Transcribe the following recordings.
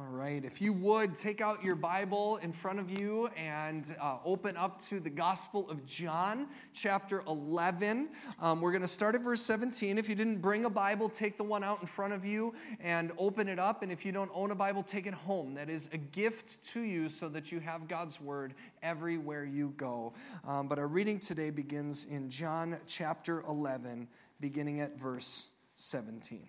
All right, if you would take out your Bible in front of you and uh, open up to the Gospel of John, chapter 11. Um, we're going to start at verse 17. If you didn't bring a Bible, take the one out in front of you and open it up. And if you don't own a Bible, take it home. That is a gift to you so that you have God's Word everywhere you go. Um, but our reading today begins in John chapter 11, beginning at verse 17.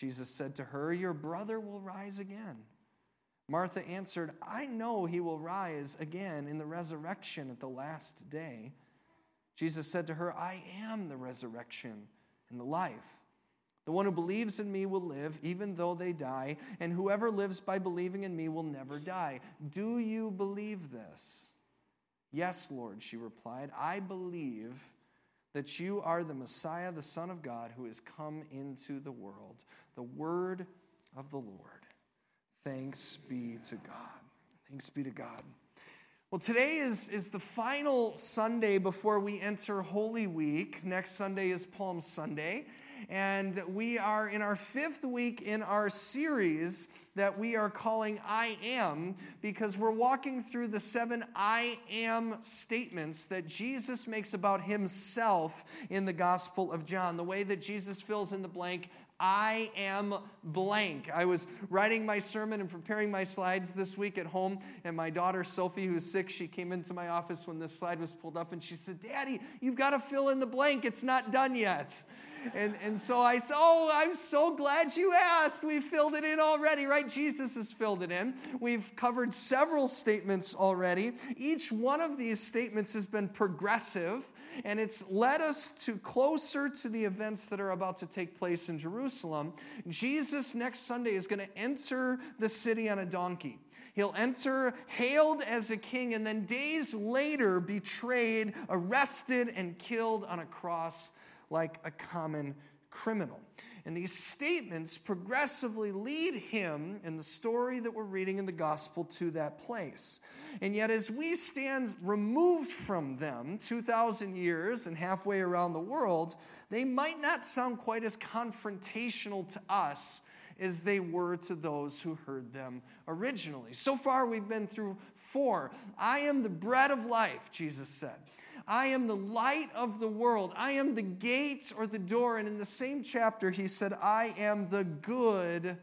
Jesus said to her, Your brother will rise again. Martha answered, I know he will rise again in the resurrection at the last day. Jesus said to her, I am the resurrection and the life. The one who believes in me will live even though they die, and whoever lives by believing in me will never die. Do you believe this? Yes, Lord, she replied. I believe that you are the Messiah, the Son of God, who has come into the world. The word of the Lord. Thanks be to God. Thanks be to God. Well, today is, is the final Sunday before we enter Holy Week. Next Sunday is Palm Sunday. And we are in our fifth week in our series that we are calling I Am because we're walking through the seven I Am statements that Jesus makes about himself in the Gospel of John. The way that Jesus fills in the blank, I am blank. I was writing my sermon and preparing my slides this week at home, and my daughter Sophie, who's six, she came into my office when this slide was pulled up and she said, Daddy, you've got to fill in the blank. It's not done yet. And, and so I said, Oh, I'm so glad you asked. We filled it in already, right? Jesus has filled it in. We've covered several statements already. Each one of these statements has been progressive, and it's led us to closer to the events that are about to take place in Jerusalem. Jesus next Sunday is going to enter the city on a donkey. He'll enter hailed as a king and then days later betrayed, arrested, and killed on a cross like a common criminal. And these statements progressively lead him in the story that we're reading in the gospel to that place. And yet, as we stand removed from them 2,000 years and halfway around the world, they might not sound quite as confrontational to us as they were to those who heard them originally. So far, we've been through four. I am the bread of life, Jesus said. I am the light of the world. I am the gate or the door. And in the same chapter, he said, I am the good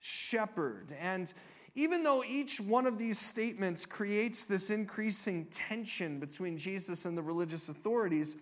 shepherd. And even though each one of these statements creates this increasing tension between Jesus and the religious authorities,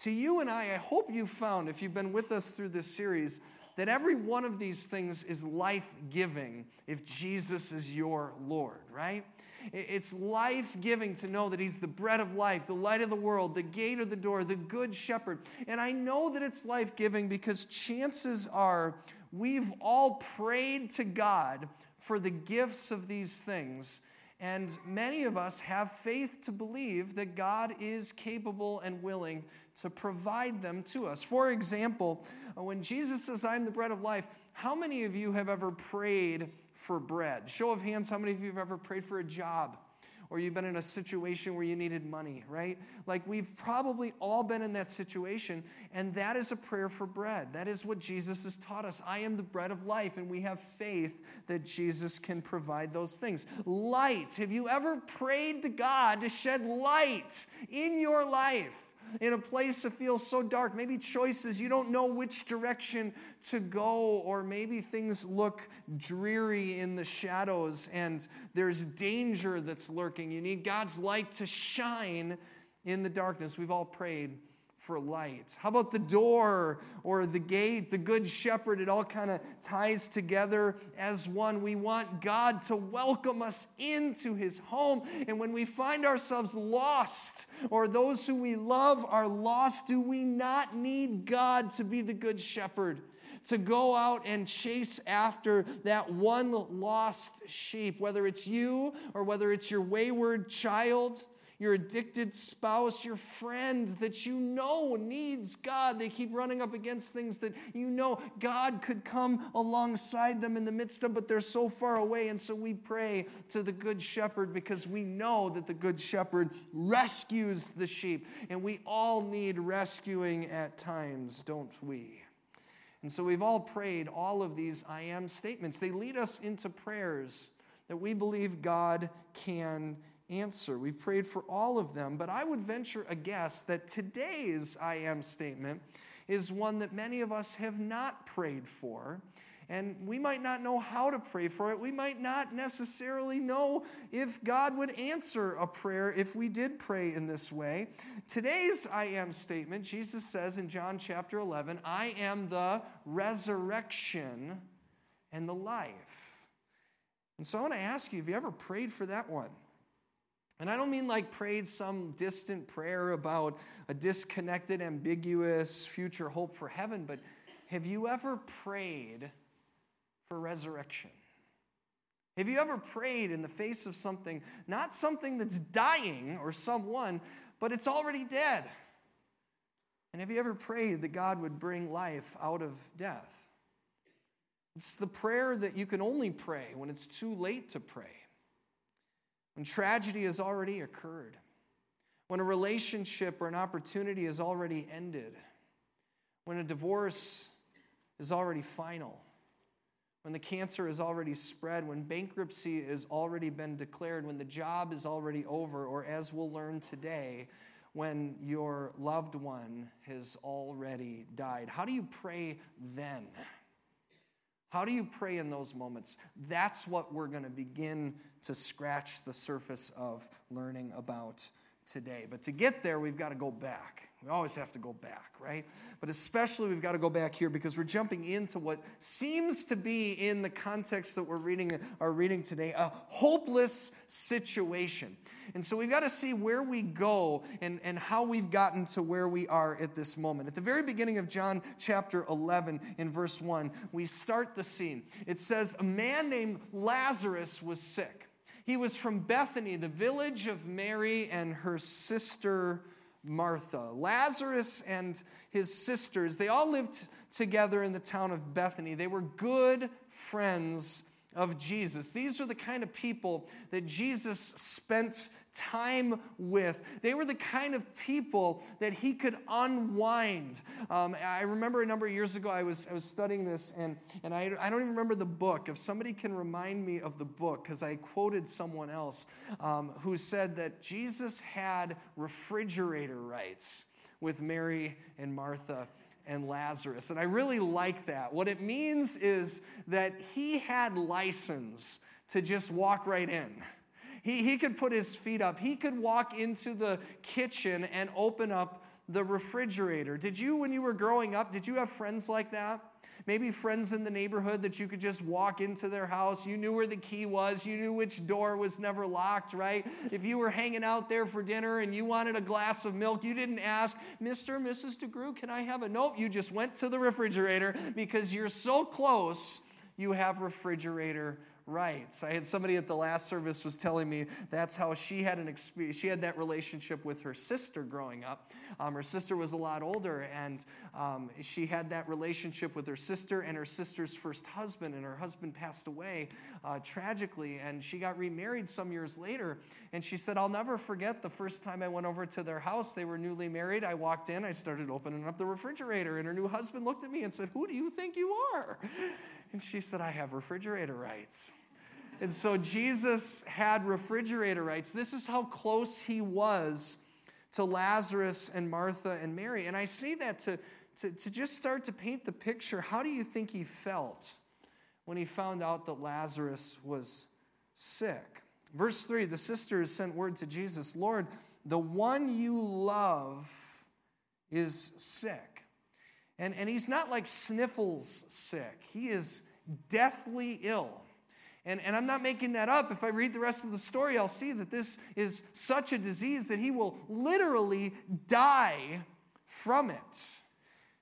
to you and I, I hope you found, if you've been with us through this series, that every one of these things is life giving if Jesus is your Lord, right? It's life giving to know that He's the bread of life, the light of the world, the gate of the door, the good shepherd. And I know that it's life giving because chances are we've all prayed to God for the gifts of these things. And many of us have faith to believe that God is capable and willing to provide them to us. For example, when Jesus says, I'm the bread of life, how many of you have ever prayed for bread. Show of hands, how many of you have ever prayed for a job? Or you've been in a situation where you needed money, right? Like we've probably all been in that situation, and that is a prayer for bread. That is what Jesus has taught us. I am the bread of life, and we have faith that Jesus can provide those things. Light. Have you ever prayed to God to shed light in your life? In a place that feels so dark, maybe choices, you don't know which direction to go, or maybe things look dreary in the shadows and there's danger that's lurking. You need God's light to shine in the darkness. We've all prayed for light? How about the door or the gate, the good shepherd? It all kind of ties together as one. We want God to welcome us into his home. And when we find ourselves lost or those who we love are lost, do we not need God to be the good shepherd? to go out and chase after that one lost sheep, whether it's you or whether it's your wayward child your addicted spouse, your friend that you know needs God. They keep running up against things that you know God could come alongside them in the midst of, but they're so far away. And so we pray to the Good Shepherd because we know that the Good Shepherd rescues the sheep. And we all need rescuing at times, don't we? And so we've all prayed all of these I am statements. They lead us into prayers that we believe God can answer. We've prayed for all of them, but I would venture a guess that today's I am statement is one that many of us have not prayed for. And we might not know how to pray for it. We might not necessarily know if God would answer a prayer if we did pray in this way. Today's I am statement, Jesus says in John chapter 11, I am the resurrection and the life. And so I want to ask you, have you ever prayed for that one? And I don't mean like prayed some distant prayer about a disconnected, ambiguous future hope for heaven, but have you ever prayed for resurrection? Have you ever prayed in the face of something, not something that's dying or someone, but it's already dead? And have you ever prayed that God would bring life out of death? It's the prayer that you can only pray when it's too late to pray when tragedy has already occurred, when a relationship or an opportunity has already ended, when a divorce is already final, when the cancer is already spread, when bankruptcy has already been declared, when the job is already over, or as we'll learn today, when your loved one has already died. How do you pray then? How do you pray in those moments? That's what we're going to begin to scratch the surface of learning about today. But to get there, we've got to go back. We always have to go back, right? But especially we've got to go back here because we're jumping into what seems to be in the context that we're reading are reading today, a hopeless situation. And so we've got to see where we go and, and how we've gotten to where we are at this moment. At the very beginning of John chapter 11, in verse 1, we start the scene. It says, A man named Lazarus was sick. He was from Bethany, the village of Mary and her sister Martha. Lazarus and his sisters, they all lived together in the town of Bethany. They were good friends of Jesus. These are the kind of people that Jesus spent time with. They were the kind of people that he could unwind. Um, I remember a number of years ago, I was, I was studying this, and, and I, I don't even remember the book. If somebody can remind me of the book, because I quoted someone else um, who said that Jesus had refrigerator rights with Mary and Martha and Lazarus. And I really like that. What it means is that he had license to just walk right in. He, he could put his feet up. He could walk into the kitchen and open up the refrigerator. Did you, when you were growing up, did you have friends like that? Maybe friends in the neighborhood that you could just walk into their house. You knew where the key was. You knew which door was never locked, right? If you were hanging out there for dinner and you wanted a glass of milk, you didn't ask, Mr. or Mrs. DeGrew, can I have a nope? You just went to the refrigerator because you're so close, you have refrigerator rights. I had somebody at the last service was telling me that's how she had an experience. She had that relationship with her sister growing up. Um, her sister was a lot older, and um, she had that relationship with her sister and her sister's first husband, and her husband passed away uh, tragically, and she got remarried some years later. And she said, "I'll never forget the first time I went over to their house. They were newly married. I walked in, I started opening up the refrigerator, and her new husband looked at me and said, "Who do you think you are?" And she said, I have refrigerator rights. And so Jesus had refrigerator rights. This is how close he was to Lazarus and Martha and Mary. And I say that to, to, to just start to paint the picture. How do you think he felt when he found out that Lazarus was sick? Verse 3 the sisters sent word to Jesus Lord, the one you love is sick. And, and he's not like sniffles sick, he is deathly ill. And, and I'm not making that up. If I read the rest of the story, I'll see that this is such a disease that he will literally die from it.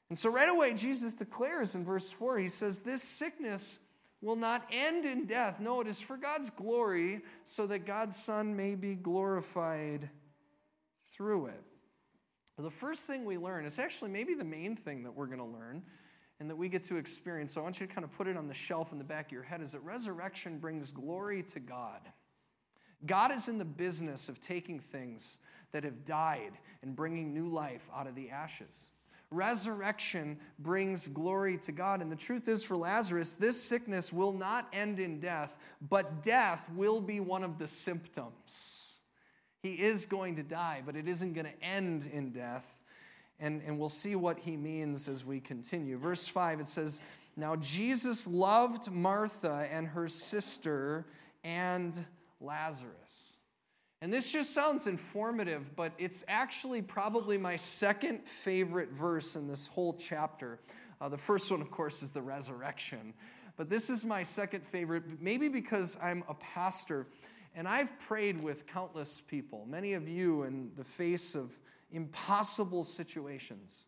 And so, right away, Jesus declares in verse 4, he says, This sickness will not end in death. No, it is for God's glory, so that God's Son may be glorified through it. The first thing we learn is actually maybe the main thing that we're going to learn and that we get to experience. So I want you to kind of put it on the shelf in the back of your head is that resurrection brings glory to God. God is in the business of taking things that have died and bringing new life out of the ashes. Resurrection brings glory to God. And the truth is for Lazarus, this sickness will not end in death, but death will be one of the symptoms. He is going to die, but it isn't going to end in death. And, and we'll see what he means as we continue. Verse 5, it says, Now Jesus loved Martha and her sister and Lazarus. And this just sounds informative, but it's actually probably my second favorite verse in this whole chapter. Uh, the first one, of course, is the resurrection. But this is my second favorite, maybe because I'm a pastor and I've prayed with countless people, many of you in the face of impossible situations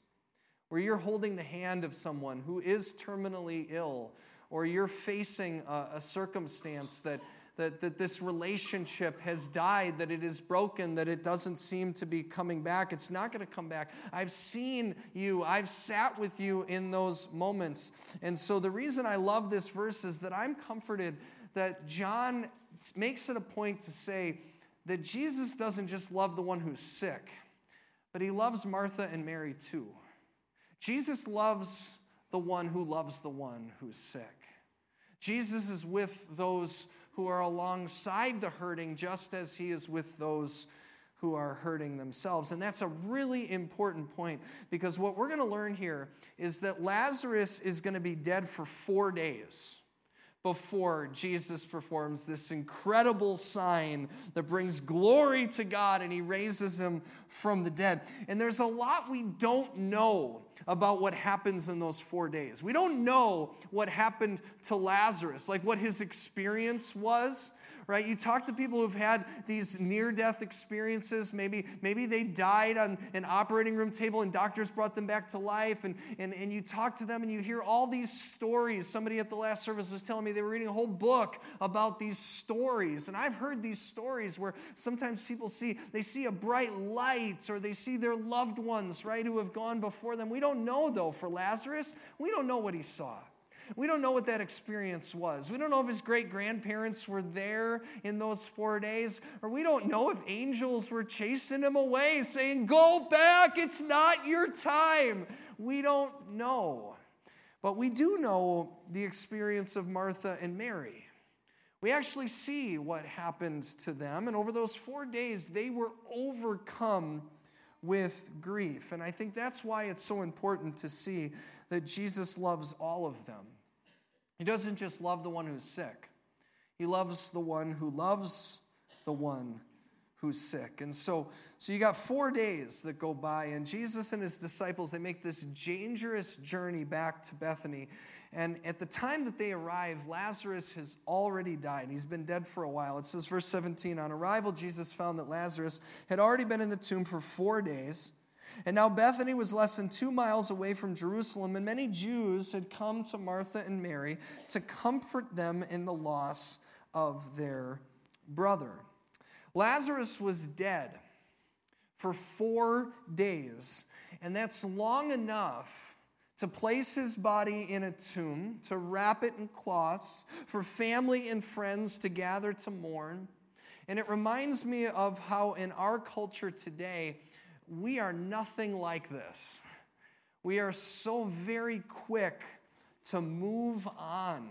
where you're holding the hand of someone who is terminally ill, or you're facing a, a circumstance that that, that this relationship has died, that it is broken, that it doesn't seem to be coming back. It's not going to come back. I've seen you, I've sat with you in those moments. And so the reason I love this verse is that I'm comforted that John makes it a point to say that Jesus doesn't just love the one who's sick, but he loves Martha and Mary too. Jesus loves the one who loves the one who's sick. Jesus is with those who are alongside the hurting just as he is with those who are hurting themselves. And that's a really important point because what we're going to learn here is that Lazarus is going to be dead for four days before Jesus performs this incredible sign that brings glory to God and he raises him from the dead. And there's a lot we don't know about what happens in those four days. We don't know what happened to Lazarus, like what his experience was right? You talk to people who've had these near death experiences. Maybe, maybe they died on an operating room table and doctors brought them back to life. And, and, and you talk to them and you hear all these stories. Somebody at the last service was telling me they were reading a whole book about these stories. And I've heard these stories where sometimes people see, they see a bright light or they see their loved ones, right, who have gone before them. We don't know, though, for Lazarus, we don't know what he saw. We don't know what that experience was. We don't know if his great grandparents were there in those four days, or we don't know if angels were chasing him away, saying, Go back, it's not your time. We don't know. But we do know the experience of Martha and Mary. We actually see what happened to them, and over those four days, they were overcome with grief. And I think that's why it's so important to see that Jesus loves all of them. He doesn't just love the one who's sick, he loves the one who loves the one who's sick. And so, so you got four days that go by, and Jesus and his disciples, they make this dangerous journey back to Bethany. And at the time that they arrive, Lazarus has already died. He's been dead for a while. It says, verse 17 On arrival, Jesus found that Lazarus had already been in the tomb for four days. And now Bethany was less than two miles away from Jerusalem, and many Jews had come to Martha and Mary to comfort them in the loss of their brother. Lazarus was dead for four days, and that's long enough to place his body in a tomb, to wrap it in cloths, for family and friends to gather to mourn. And it reminds me of how in our culture today, we are nothing like this. We are so very quick to move on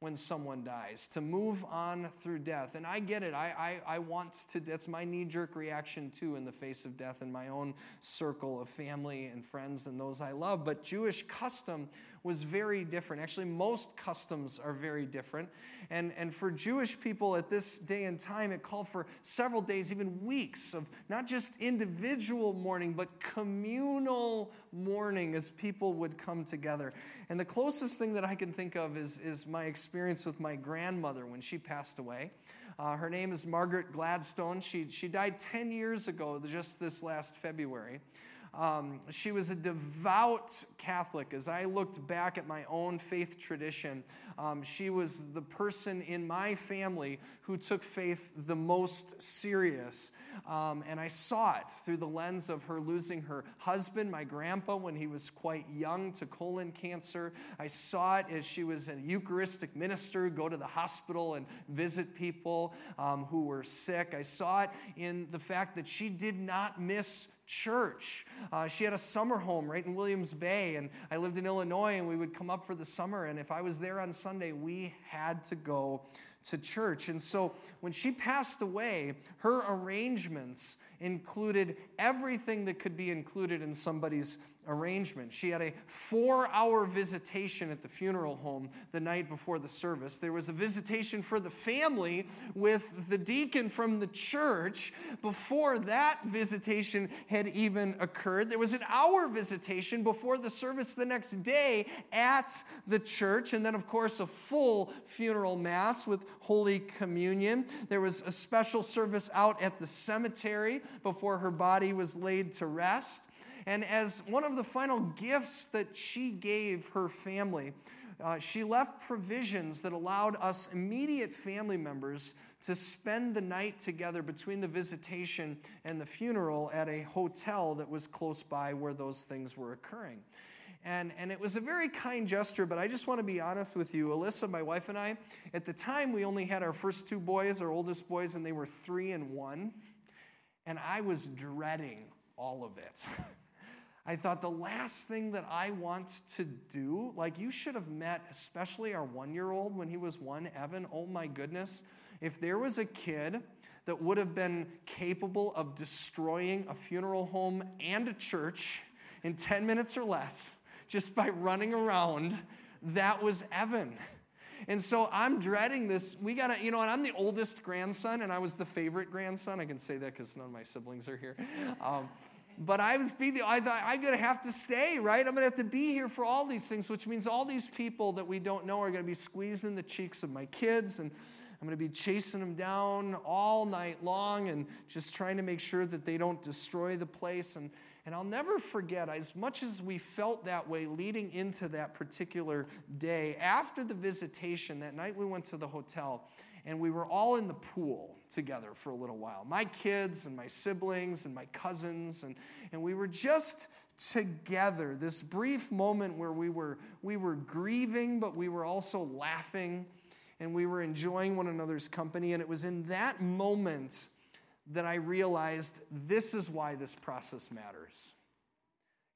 when someone dies, to move on through death. And I get it. I, I, I want to, that's my knee jerk reaction too in the face of death in my own circle of family and friends and those I love. But Jewish custom was very different. Actually, most customs are very different. And, and for Jewish people at this day and time, it called for several days, even weeks of not just individual mourning, but communal mourning as people would come together. And the closest thing that I can think of is, is my experience with my grandmother when she passed away. Uh, her name is Margaret Gladstone. She, she died 10 years ago, just this last February. Um, she was a devout Catholic. As I looked back at my own faith tradition, um, she was the person in my family who took faith the most serious. Um, and I saw it through the lens of her losing her husband, my grandpa, when he was quite young to colon cancer. I saw it as she was a Eucharistic minister, go to the hospital and visit people um, who were sick. I saw it in the fact that she did not miss church. Uh, she had a summer home right in Williams Bay, and I lived in Illinois, and we would come up for the summer. And if I was there on Sunday, we had to go to church. And so when she passed away, her arrangements included everything that could be included in somebody's arrangement. She had a four hour visitation at the funeral home the night before the service. There was a visitation for the family with the deacon from the church before that visitation had even occurred. There was an hour visitation before the service the next day at the church. And then, of course, a full funeral mass with Holy Communion. There was a special service out at the cemetery before her body was laid to rest. And as one of the final gifts that she gave her family, uh, she left provisions that allowed us immediate family members to spend the night together between the visitation and the funeral at a hotel that was close by where those things were occurring. And, and it was a very kind gesture, but I just want to be honest with you. Alyssa, my wife, and I, at the time, we only had our first two boys, our oldest boys, and they were three and one. And I was dreading all of it. I thought the last thing that I want to do, like you should have met, especially our one year old when he was one, Evan. Oh my goodness. If there was a kid that would have been capable of destroying a funeral home and a church in 10 minutes or less just by running around, that was Evan. And so I'm dreading this. We got to, you know, and I'm the oldest grandson, and I was the favorite grandson. I can say that because none of my siblings are here. Um, but I was being, I thought I'm gonna have to stay, right? I'm gonna have to be here for all these things, which means all these people that we don't know are gonna be squeezing the cheeks of my kids, and I'm gonna be chasing them down all night long and just trying to make sure that they don't destroy the place. And and I'll never forget, as much as we felt that way leading into that particular day, after the visitation, that night we went to the hotel and we were all in the pool together for a little while. My kids and my siblings and my cousins, and, and we were just together. This brief moment where we were, we were grieving, but we were also laughing and we were enjoying one another's company. And it was in that moment that I realized this is why this process matters.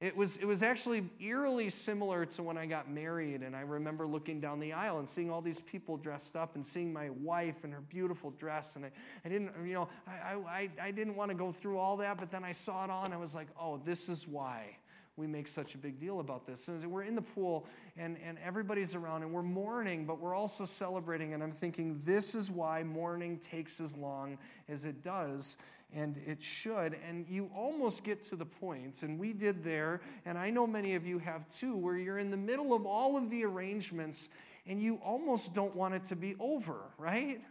It was, it was actually eerily similar to when I got married, and I remember looking down the aisle and seeing all these people dressed up and seeing my wife in her beautiful dress. And I, I didn't, you know, I, I, I didn't want to go through all that, but then I saw it all and I was like, oh, this is why we make such a big deal about this. And we're in the pool and, and everybody's around and we're mourning, but we're also celebrating. And I'm thinking, this is why mourning takes as long as it does and it should. And you almost get to the point, and we did there, and I know many of you have too, where you're in the middle of all of the arrangements and you almost don't want it to be over, right?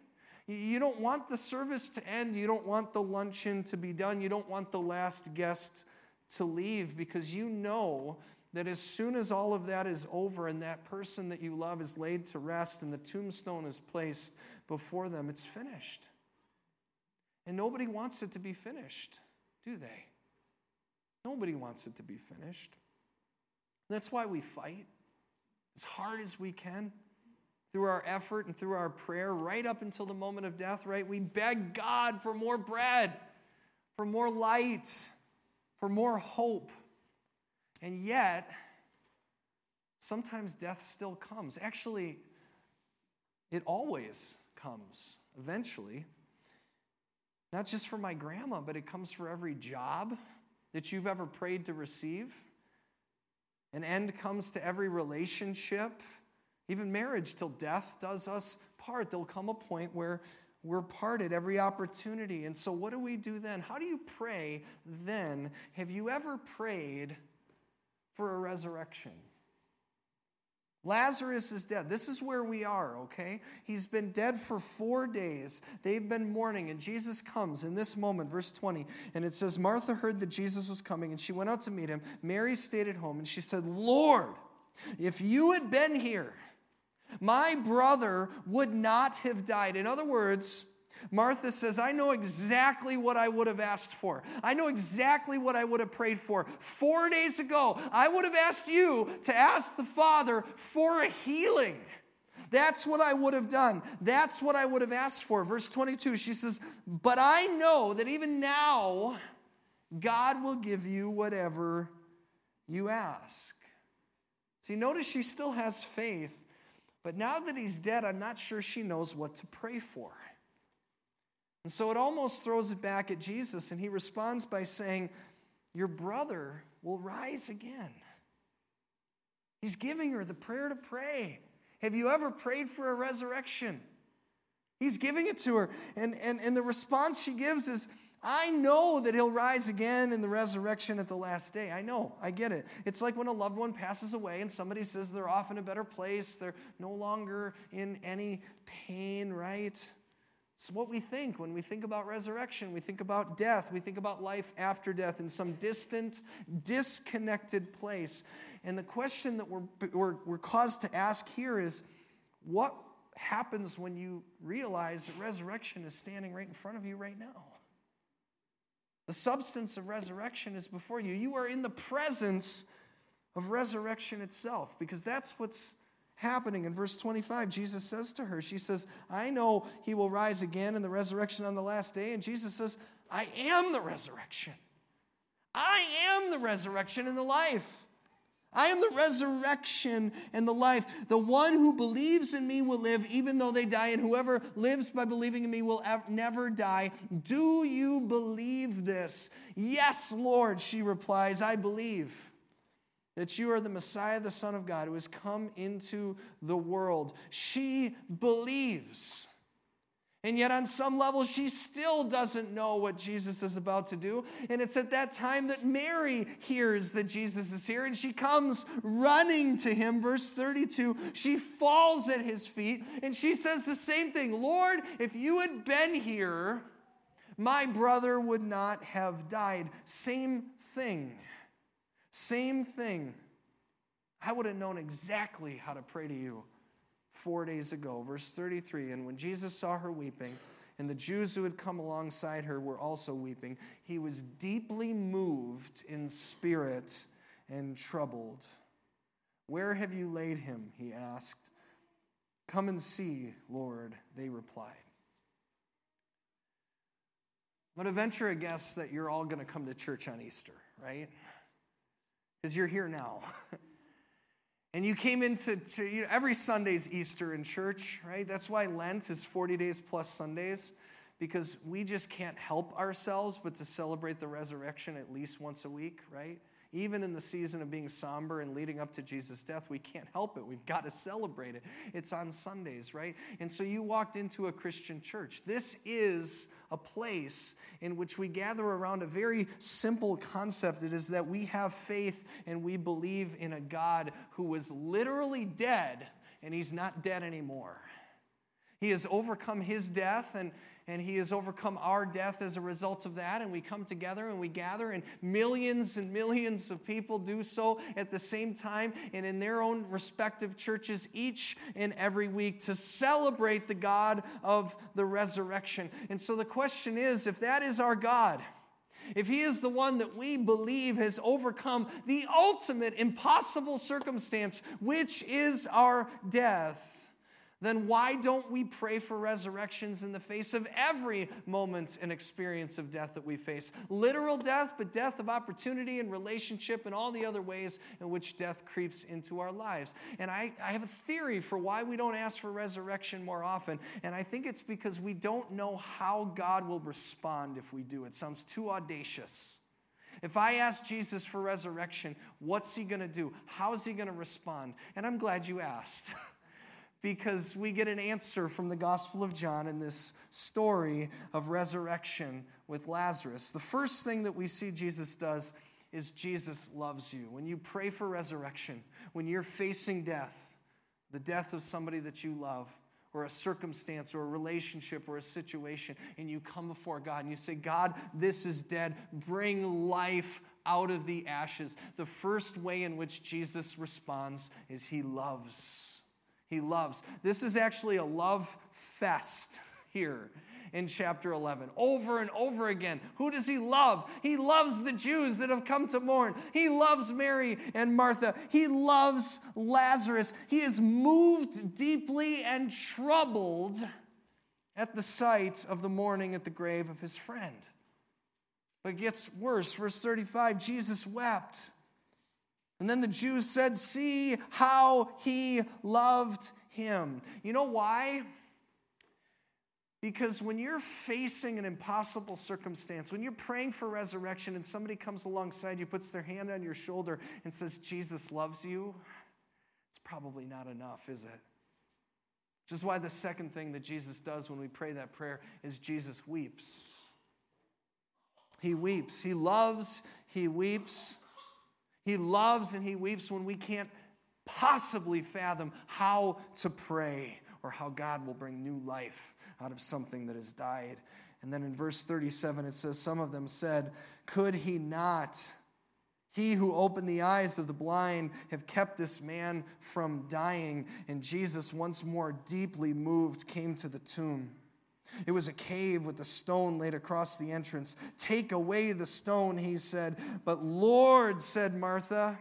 You don't want the service to end. You don't want the luncheon to be done. You don't want the last guest to leave because you know that as soon as all of that is over and that person that you love is laid to rest and the tombstone is placed before them, it's finished. And nobody wants it to be finished, do they? Nobody wants it to be finished. That's why we fight as hard as we can through our effort and through our prayer, right up until the moment of death, right? We beg God for more bread, for more light, for more hope. And yet, sometimes death still comes. Actually, it always comes eventually. Not just for my grandma, but it comes for every job that you've ever prayed to receive. An end comes to every relationship, even marriage, till death does us part. There'll come a point where we're parted every opportunity. And so, what do we do then? How do you pray then? Have you ever prayed for a resurrection? Lazarus is dead. This is where we are, okay? He's been dead for four days. They've been mourning, and Jesus comes in this moment, verse 20. And it says, Martha heard that Jesus was coming, and she went out to meet him. Mary stayed at home, and she said, Lord, if you had been here, my brother would not have died. In other words, Martha says, I know exactly what I would have asked for. I know exactly what I would have prayed for. Four days ago, I would have asked you to ask the Father for a healing. That's what I would have done. That's what I would have asked for. Verse 22, she says, But I know that even now, God will give you whatever you ask. See, notice she still has faith, but now that he's dead, I'm not sure she knows what to pray for. And so it almost throws it back at Jesus, and he responds by saying, Your brother will rise again. He's giving her the prayer to pray. Have you ever prayed for a resurrection? He's giving it to her. And, and, and the response she gives is, I know that he'll rise again in the resurrection at the last day. I know, I get it. It's like when a loved one passes away and somebody says they're off in a better place, they're no longer in any pain, right? It's what we think when we think about resurrection. We think about death. We think about life after death in some distant, disconnected place. And the question that we're, we're, we're caused to ask here is what happens when you realize that resurrection is standing right in front of you right now? The substance of resurrection is before you. You are in the presence of resurrection itself because that's what's happening. In verse 25, Jesus says to her, She says, I know he will rise again in the resurrection on the last day. And Jesus says, I am the resurrection. I am the resurrection and the life. I am the resurrection and the life. The one who believes in me will live even though they die, and whoever lives by believing in me will never die. Do you believe this? Yes, Lord, she replies, I believe that you are the Messiah, the Son of God, who has come into the world. She believes. And yet, on some level, she still doesn't know what Jesus is about to do. And it's at that time that Mary hears that Jesus is here and she comes running to him. Verse 32 she falls at his feet and she says the same thing Lord, if you had been here, my brother would not have died. Same thing. Same thing. I would have known exactly how to pray to you four days ago. Verse 33 And when Jesus saw her weeping, and the Jews who had come alongside her were also weeping, he was deeply moved in spirit and troubled. Where have you laid him? He asked. Come and see, Lord, they replied. I'm going to venture a guess that you're all going to come to church on Easter, right? Because you're here now. and you came into to, you know, every Sunday's Easter in church, right? That's why Lent is 40 days plus Sundays, because we just can't help ourselves but to celebrate the resurrection at least once a week, right? Even in the season of being somber and leading up to Jesus' death, we can't help it. We've got to celebrate it. It's on Sundays, right? And so you walked into a Christian church. This is a place in which we gather around a very simple concept. It is that we have faith and we believe in a God who was literally dead and he's not dead anymore. He has overcome his death and and he has overcome our death as a result of that. And we come together and we gather, and millions and millions of people do so at the same time and in their own respective churches each and every week to celebrate the God of the resurrection. And so the question is if that is our God, if he is the one that we believe has overcome the ultimate impossible circumstance, which is our death, then why don't we pray for resurrections in the face of every moment and experience of death that we face? Literal death, but death of opportunity and relationship and all the other ways in which death creeps into our lives. And I, I have a theory for why we don't ask for resurrection more often. And I think it's because we don't know how God will respond if we do. It sounds too audacious. If I ask Jesus for resurrection, what's he going to do? How's he going to respond? And I'm glad you asked. because we get an answer from the Gospel of John in this story of resurrection with Lazarus. The first thing that we see Jesus does is Jesus loves you. When you pray for resurrection, when you're facing death, the death of somebody that you love, or a circumstance, or a relationship, or a situation, and you come before God and you say, God, this is dead. Bring life out of the ashes. The first way in which Jesus responds is He loves. He loves. This is actually a love fest here in chapter 11. Over and over again. Who does he love? He loves the Jews that have come to mourn. He loves Mary and Martha. He loves Lazarus. He is moved deeply and troubled at the sight of the mourning at the grave of his friend. But it gets worse. Verse 35 Jesus wept. And then the Jews said, See how he loved him. You know why? Because when you're facing an impossible circumstance, when you're praying for resurrection and somebody comes alongside you, puts their hand on your shoulder, and says, Jesus loves you, it's probably not enough, is it? Which is why the second thing that Jesus does when we pray that prayer is Jesus weeps. He weeps. He loves, he weeps. He loves and he weeps when we can't possibly fathom how to pray or how God will bring new life out of something that has died. And then in verse 37, it says, Some of them said, Could he not, he who opened the eyes of the blind, have kept this man from dying? And Jesus, once more deeply moved, came to the tomb. It was a cave with a stone laid across the entrance. Take away the stone, he said. But Lord, said Martha,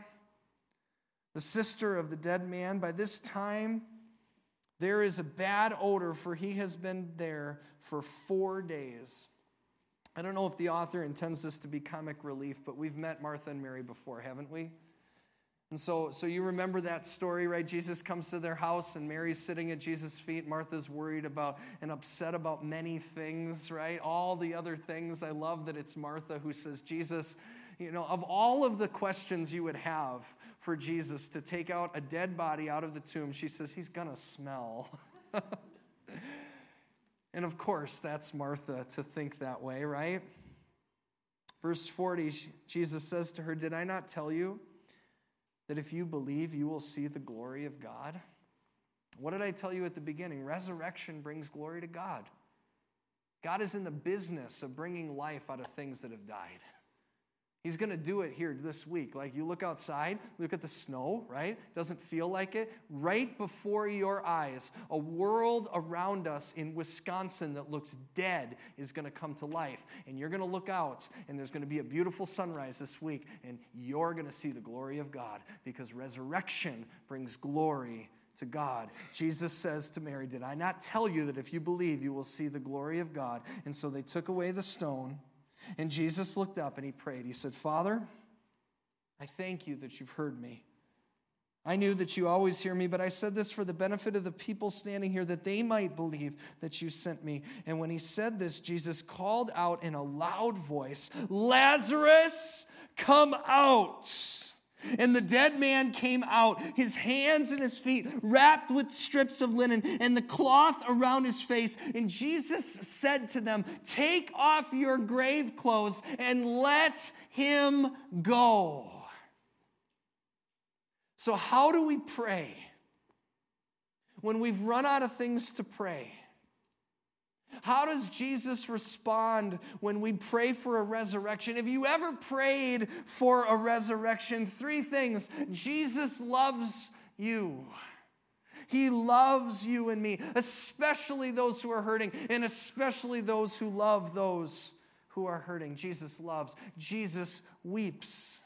the sister of the dead man, by this time, there is a bad odor, for he has been there for four days. I don't know if the author intends this to be comic relief, but we've met Martha and Mary before, haven't we? And so, so you remember that story, right? Jesus comes to their house and Mary's sitting at Jesus' feet. Martha's worried about and upset about many things, right? All the other things. I love that it's Martha who says, Jesus, you know, of all of the questions you would have for Jesus to take out a dead body out of the tomb, she says, He's going to smell. and of course, that's Martha to think that way, right? Verse 40, Jesus says to her, Did I not tell you that if you believe, you will see the glory of God? What did I tell you at the beginning? Resurrection brings glory to God. God is in the business of bringing life out of things that have died. He's going to do it here this week. Like you look outside, look at the snow, right? Doesn't feel like it. Right before your eyes, a world around us in Wisconsin that looks dead is going to come to life. And you're going to look out, and there's going to be a beautiful sunrise this week, and you're going to see the glory of God because resurrection brings glory to God. Jesus says to Mary, Did I not tell you that if you believe, you will see the glory of God? And so they took away the stone. And Jesus looked up and he prayed. He said, Father, I thank you that you've heard me. I knew that you always hear me, but I said this for the benefit of the people standing here, that they might believe that you sent me. And when he said this, Jesus called out in a loud voice, Lazarus, come out. And the dead man came out, his hands and his feet wrapped with strips of linen, and the cloth around his face. And Jesus said to them, Take off your grave clothes and let him go. So, how do we pray when we've run out of things to pray? How does Jesus respond when we pray for a resurrection? Have you ever prayed for a resurrection? Three things Jesus loves you. He loves you and me, especially those who are hurting, and especially those who love those who are hurting. Jesus loves. Jesus weeps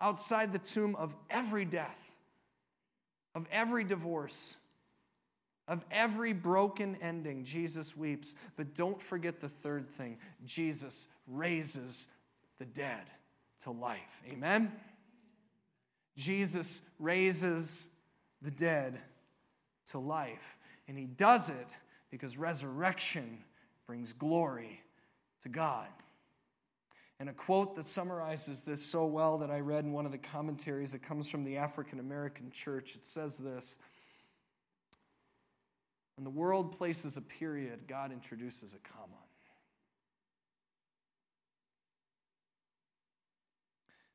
outside the tomb of every death, of every divorce of every broken ending, Jesus weeps. But don't forget the third thing Jesus raises the dead to life. Amen? Jesus raises the dead to life. And he does it because resurrection brings glory to God. And a quote that summarizes this so well that I read in one of the commentaries, it comes from the African American church. It says this when the world places a period, God introduces a comma.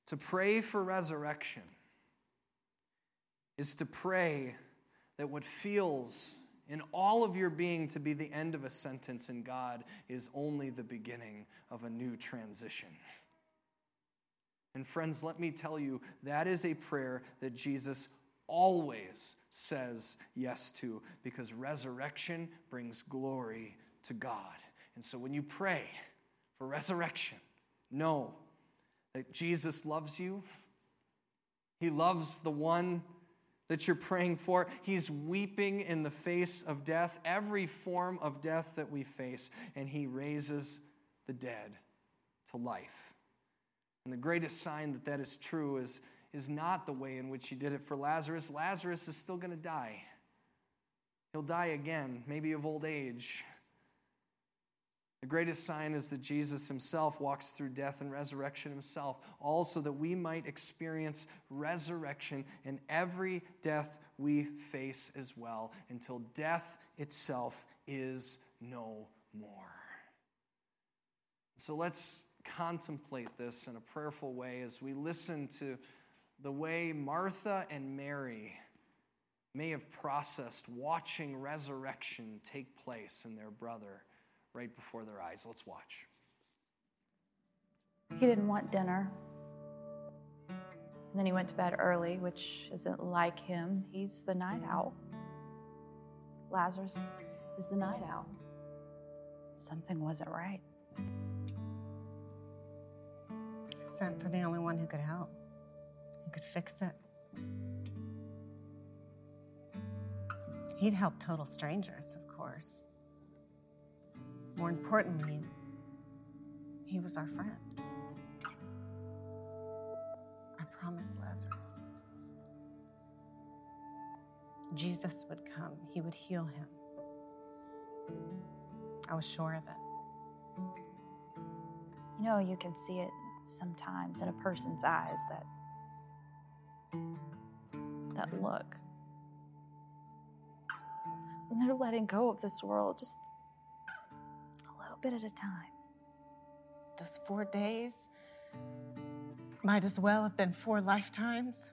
To pray for resurrection is to pray that what feels in all of your being to be the end of a sentence in God is only the beginning of a new transition. And friends, let me tell you, that is a prayer that Jesus always says yes to because resurrection brings glory to God. And so when you pray for resurrection, know that Jesus loves you. He loves the one that you're praying for. He's weeping in the face of death, every form of death that we face, and He raises the dead to life. And the greatest sign that that is true is, is not the way in which He did it for Lazarus. Lazarus is still going to die. He'll die again, maybe of old age. The greatest sign is that Jesus himself walks through death and resurrection himself, also that we might experience resurrection in every death we face as well, until death itself is no more. So let's contemplate this in a prayerful way as we listen to the way Martha and Mary may have processed watching resurrection take place in their brother right before their eyes. Let's watch. He didn't want dinner. And then he went to bed early, which isn't like him. He's the night owl. Lazarus is the night owl. Something wasn't right. Sent for the only one who could help, could fix it. He'd help total strangers, of course. More importantly, he was our friend. I promised Lazarus. Jesus would come, he would heal him. I was sure of it. You know, you can see it sometimes in a person's eyes that that look. And they're letting go of this world just a little bit at a time. Those four days might as well have been four lifetimes.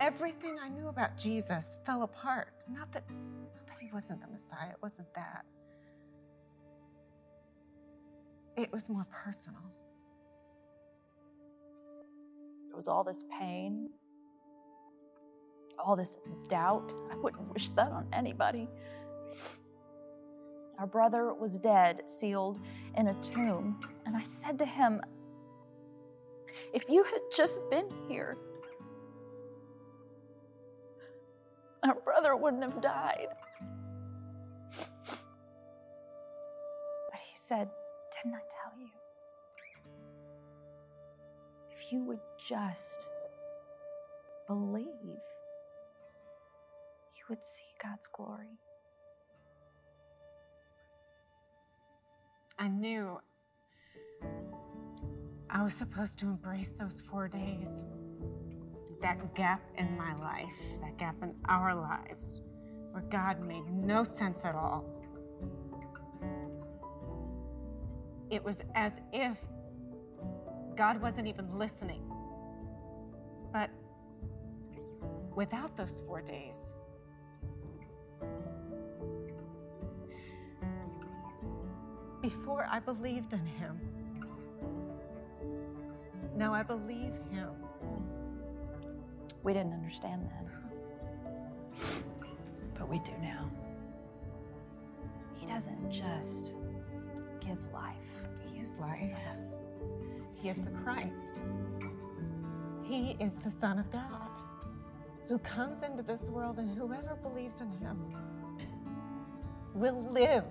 Everything I knew about Jesus fell apart. Not that, not that he wasn't the Messiah, it wasn't that. It was more personal. There was all this pain, all this doubt. I wouldn't wish that on anybody. Our brother was dead, sealed in a tomb. And I said to him, If you had just been here, our brother wouldn't have died. But he said, Didn't I tell you? If you would just believe, you would see God's glory. I knew I was supposed to embrace those four days. That gap in my life, that gap in our lives, where God made no sense at all. It was as if God wasn't even listening. But without those four days, before I believed in him. Now I believe him. We didn't understand then, but we do now. He doesn't just give life, He is life. Yes. He is the Christ. He is the Son of God who comes into this world, and whoever believes in him will live